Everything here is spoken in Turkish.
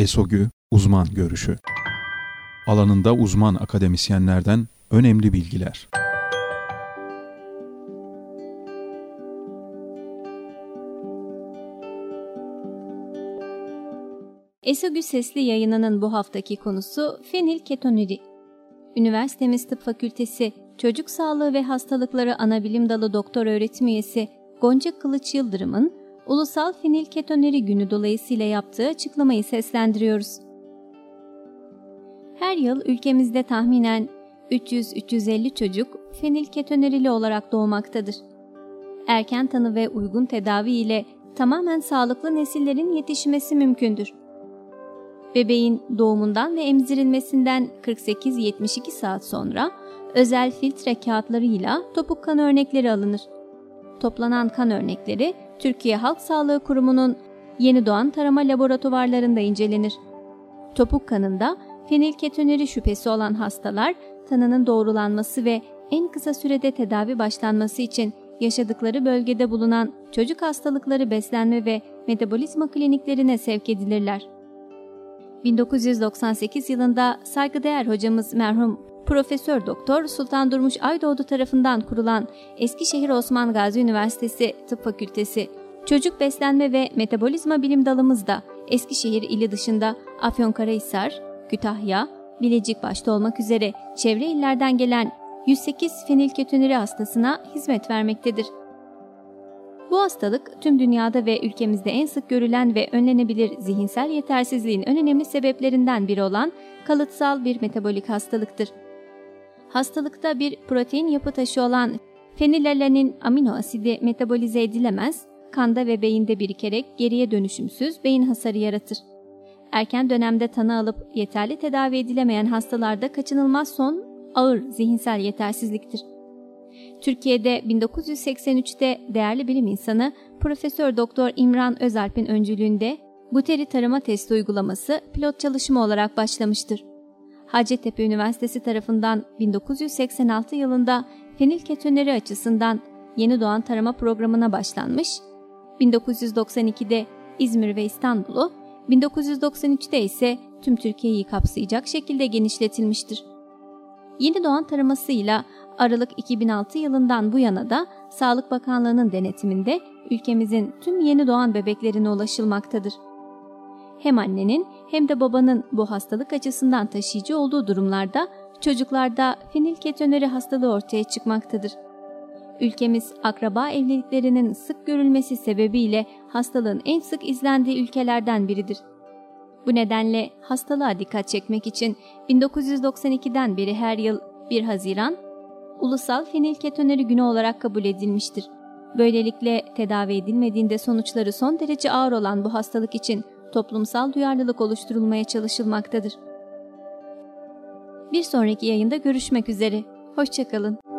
ESOGÜ Uzman Görüşü Alanında uzman akademisyenlerden önemli bilgiler. ESOGÜ Sesli yayınının bu haftaki konusu fenilketonuri. Üniversitemiz Tıp Fakültesi Çocuk Sağlığı ve Hastalıkları Anabilim Dalı Doktor Öğretim Üyesi Gonca Kılıç Yıldırım'ın Ulusal Fenilketonuri Günü dolayısıyla yaptığı açıklamayı seslendiriyoruz. Her yıl ülkemizde tahminen 300-350 çocuk fenilketonerili olarak doğmaktadır. Erken tanı ve uygun tedavi ile tamamen sağlıklı nesillerin yetişmesi mümkündür. Bebeğin doğumundan ve emzirilmesinden 48-72 saat sonra özel filtre kağıtlarıyla topuk kan örnekleri alınır. Toplanan kan örnekleri Türkiye Halk Sağlığı Kurumu'nun yeni doğan tarama laboratuvarlarında incelenir. Topuk kanında fenilketonuri şüphesi olan hastalar tanının doğrulanması ve en kısa sürede tedavi başlanması için yaşadıkları bölgede bulunan çocuk hastalıkları beslenme ve metabolizma kliniklerine sevk edilirler. 1998 yılında saygıdeğer hocamız merhum Profesör Doktor Sultan Durmuş Aydoğdu tarafından kurulan Eskişehir Osman Gazi Üniversitesi Tıp Fakültesi Çocuk Beslenme ve Metabolizma Bilim Dalımız da Eskişehir ili dışında Afyonkarahisar, Kütahya, Bilecik başta olmak üzere çevre illerden gelen 108 fenilketonuri hastasına hizmet vermektedir. Bu hastalık tüm dünyada ve ülkemizde en sık görülen ve önlenebilir zihinsel yetersizliğin en önemli sebeplerinden biri olan kalıtsal bir metabolik hastalıktır. Hastalıkta bir protein yapı taşı olan fenilalanin amino asidi metabolize edilemez, kanda ve beyinde birikerek geriye dönüşümsüz beyin hasarı yaratır. Erken dönemde tanı alıp yeterli tedavi edilemeyen hastalarda kaçınılmaz son ağır zihinsel yetersizliktir. Türkiye'de 1983'te değerli bilim insanı Profesör Doktor İmran Özalp'in öncülüğünde Buteri tarama testi uygulaması pilot çalışma olarak başlamıştır. Hacettepe Üniversitesi tarafından 1986 yılında fenilketoneri açısından yeni doğan tarama programına başlanmış, 1992'de İzmir ve İstanbul'u, 1993'te ise tüm Türkiye'yi kapsayacak şekilde genişletilmiştir. Yeni doğan taramasıyla Aralık 2006 yılından bu yana da Sağlık Bakanlığı'nın denetiminde ülkemizin tüm yeni doğan bebeklerine ulaşılmaktadır. Hem annenin hem de babanın bu hastalık açısından taşıyıcı olduğu durumlarda çocuklarda fenilketonuri hastalığı ortaya çıkmaktadır. Ülkemiz akraba evliliklerinin sık görülmesi sebebiyle hastalığın en sık izlendiği ülkelerden biridir. Bu nedenle hastalığa dikkat çekmek için 1992'den beri her yıl 1 Haziran Ulusal Fenilketonuri Günü olarak kabul edilmiştir. Böylelikle tedavi edilmediğinde sonuçları son derece ağır olan bu hastalık için toplumsal duyarlılık oluşturulmaya çalışılmaktadır. Bir sonraki yayında görüşmek üzere. Hoşçakalın.